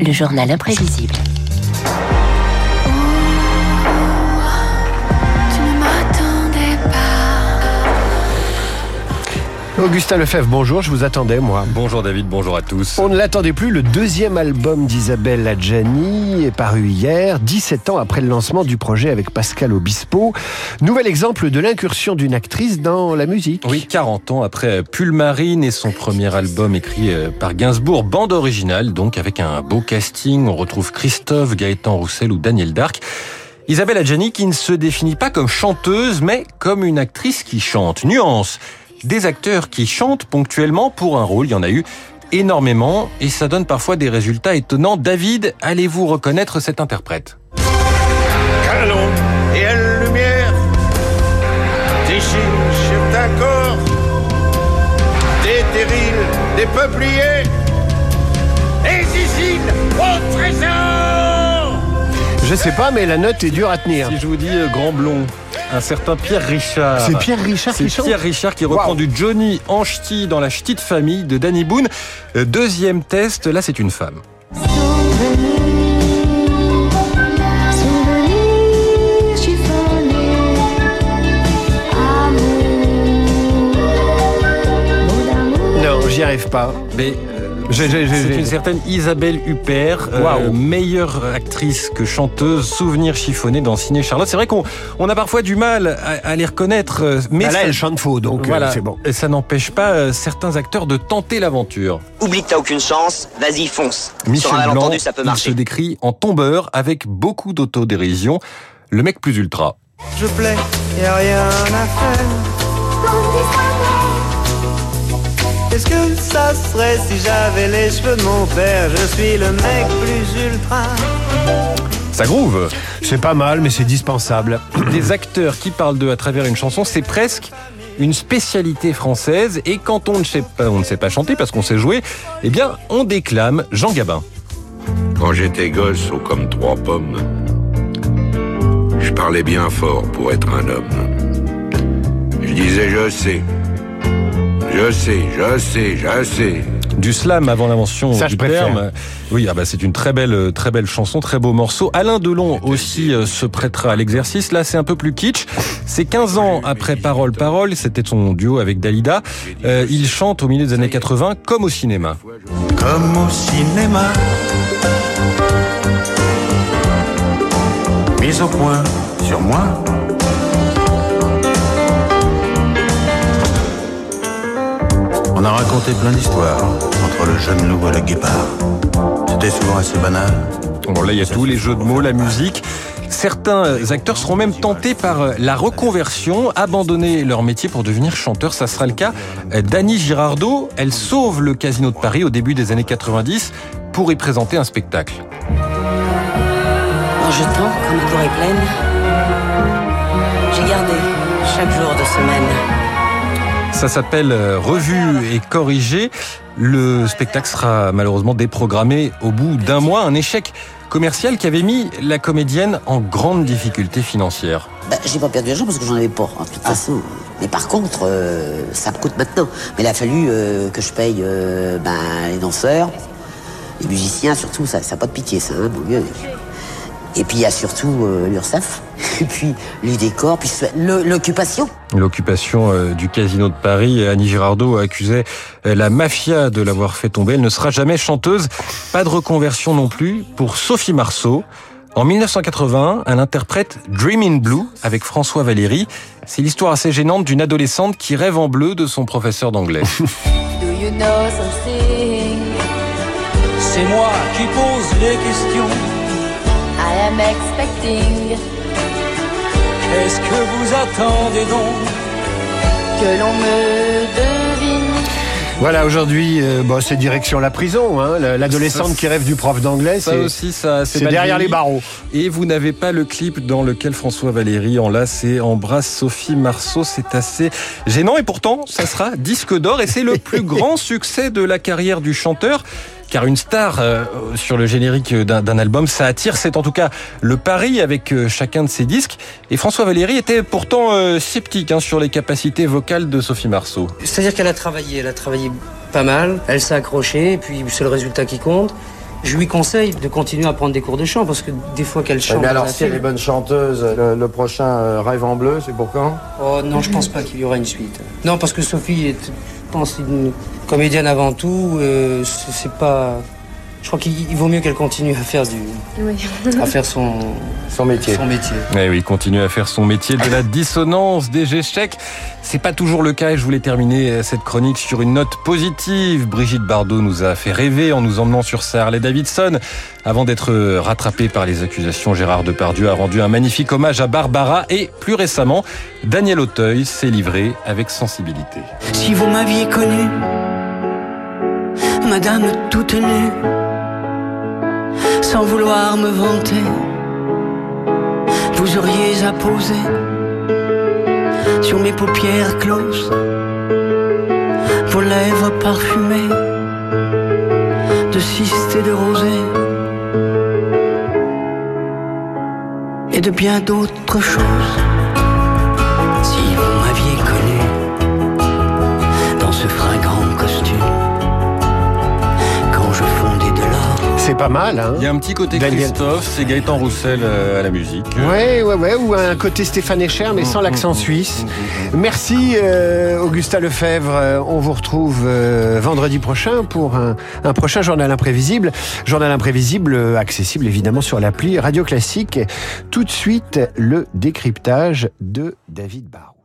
Le journal imprévisible. Augustin Lefebvre, bonjour, je vous attendais moi. Bonjour David, bonjour à tous. On ne l'attendait plus, le deuxième album d'Isabelle Adjani est paru hier, 17 ans après le lancement du projet avec Pascal Obispo. Nouvel exemple de l'incursion d'une actrice dans la musique. Oui, 40 ans après Pulmarine et son premier album écrit euh, par Gainsbourg, bande originale, donc avec un beau casting, on retrouve Christophe, Gaëtan Roussel ou Daniel Dark. Isabelle Adjani qui ne se définit pas comme chanteuse, mais comme une actrice qui chante. Nuance des acteurs qui chantent ponctuellement pour un rôle. Il y en a eu énormément et ça donne parfois des résultats étonnants. David, allez-vous reconnaître cet interprète? Canon et elle lumière, des corps, des terrils, des peupliers, et Sicile au trésor Je sais pas, mais la note est dure à tenir. Si je vous dis euh, grand blond, un certain Pierre Richard. C'est Pierre Richard C'est qui chante Pierre Richard qui reprend Wow. du Johnny en ch'ti dans la ch'ti de famille de Danny Boone. Euh, Deuxième test, là c'est une femme. Non, j'y arrive pas. Mais euh, c'est une certaine Isabelle Huppert, euh, Waouh. meilleure actrice que chanteuse, souvenir chiffonné dans Ciné Charlotte. C'est vrai qu'on on a parfois du mal à, à les reconnaître, euh, mais Ah, là, ça, elle chante faux, donc euh, voilà, c'est bon. Et ça n'empêche pas euh, certains acteurs de tenter l'aventure. Oublie que t'as aucune chance, vas-y fonce. Sur Michel Blanc, ça peut il se marcher. décrit en tombeur avec beaucoup d'autodérision. Le mec plus ultra. Je plais, y a rien à faire. Qu'est-ce que ça serait si j'avais les cheveux de mon père Je suis le mec plus ultra. Ça groove C'est pas mal, mais c'est dispensable. Des acteurs qui parlent d'eux à travers une chanson, c'est presque une spécialité française. Et quand on ne sait pas, on ne sait pas chanter parce qu'on sait jouer, eh bien, on déclame Jean Gabin. Quand j'étais gosse, haut comme trois pommes, je parlais bien fort pour être un homme. Je disais je sais, je sais, je sais, je sais. Du slam avant l'invention du préfère. terme. Oui, ah bah c'est une très belle, euh, très belle chanson, très beau morceau. Alain Delon aussi euh, se prêtera à l'exercice. Là, c'est un peu plus kitsch. C'est 15 ans après Parole Parole. C'était son duo avec Dalida. Euh, il chante au milieu des années 80 comme au cinéma. Comme au cinéma. Mise au point sur moi. On a raconté plein d'histoires entre le jeune loup et le guépard. C'était souvent assez banal. Bon, là, il y a tous les jeux de mots, la musique. Certains acteurs seront même tentés par euh, la reconversion, abandonner leur métier pour devenir chanteur. Ça sera le cas euh, d'Annie Girardot. Elle sauve le Casino de Paris au début des années 90 pour y présenter un spectacle. En jetant, quand ma cour est pleine, j'ai gardé chaque jour de semaine. Ça s'appelle euh, Revue et corrigé. Le spectacle sera malheureusement déprogrammé au bout d'un mois. Un échec commercial qui avait mis la comédienne en grande difficulté financière. Bah, j'ai pas perdu d'argent parce que j'en avais pas, hein, de toute façon. Mais par contre, euh, ça me coûte maintenant. Mais il a fallu euh, que je paye euh, ben, les danseurs, les musiciens surtout, ça n'a pas de pitié ça, hein, mon Dieu. Et puis il y a surtout l'URSSAF, et puis les décors, puis l'occupation. L'occupation euh, du casino de Paris, Annie Girardot accusait euh, la mafia de l'avoir fait tomber. Elle ne sera jamais chanteuse. Pas de reconversion non plus pour Sophie Marceau. En 1980, elle interprète Dream in Blue avec François Valéry. C'est l'histoire assez gênante d'une adolescente qui rêve en bleu de son professeur d'anglais. Do you know something? C'est moi qui pose les questions. I am expecting Qu'est-ce que vous attendez donc que l'on me devine. Voilà, aujourd'hui, euh, bon, c'est direction la prison. Hein, la- L'adolescente qui rêve du prof d'anglais, Ça c'est aussi, ça c'est derrière les barreaux. Et vous n'avez pas le clip dans lequel François Valéry enlace et embrasse Sophie Marceau. C'est assez gênant et pourtant, ça sera disque d'or et c'est le plus grand succès de la carrière du chanteur car une star euh, sur le générique d'un album, ça attire. C'est en tout cas le pari avec euh, chacun de ses disques. Et François Valéry était pourtant euh, sceptique hein, sur les capacités vocales de Sophie Marceau. C'est-à-dire qu'elle a travaillé, elle a travaillé pas mal, elle s'est accrochée, et puis c'est le résultat qui compte. Je lui conseille de continuer à prendre des cours de chant parce que des fois qu'elle chante. mais alors, si elle est bonne chanteuse, le, prochain Rêve en bleu, c'est pour quand? Oh non, je pense pas qu'il y aura une suite. Non, parce que Sophie est, je pense, une comédienne avant tout. Euh, c'est pas. Je crois qu'il vaut mieux qu'elle continue à faire du, à faire son, son métier. Son métier. Eh oui, continue à faire son métier de la dissonance des échecs. C'est pas toujours le cas et je voulais terminer cette chronique sur une note positive. Brigitte Bardot nous a fait rêver en nous emmenant sur sa Harley Davidson. Avant d'être rattrapée par les accusations, Gérard Depardieu a rendu un magnifique hommage à Barbara et plus récemment, Daniel Auteuil s'est livré avec sensibilité. Si vous m'aviez connu, Madame toute nue, sans vouloir me vanter, vous auriez apposé sur mes paupières closes vos lèvres parfumées de cystes et de rosée et de bien d'autres choses. Pas mal, hein Il y a un petit côté Daniel. Christophe, c'est Gaëtan Roussel euh, à la musique. Ouais, ouais, ouais, ou un côté Stéphane Echer, mais sans l'accent suisse. Merci, euh, Augusta Lefebvre. Euh, On vous retrouve euh, vendredi prochain pour un, un prochain journal imprévisible. Journal imprévisible euh, accessible évidemment sur l'appli Radio Classique. Tout de suite, le décryptage de David Barrault.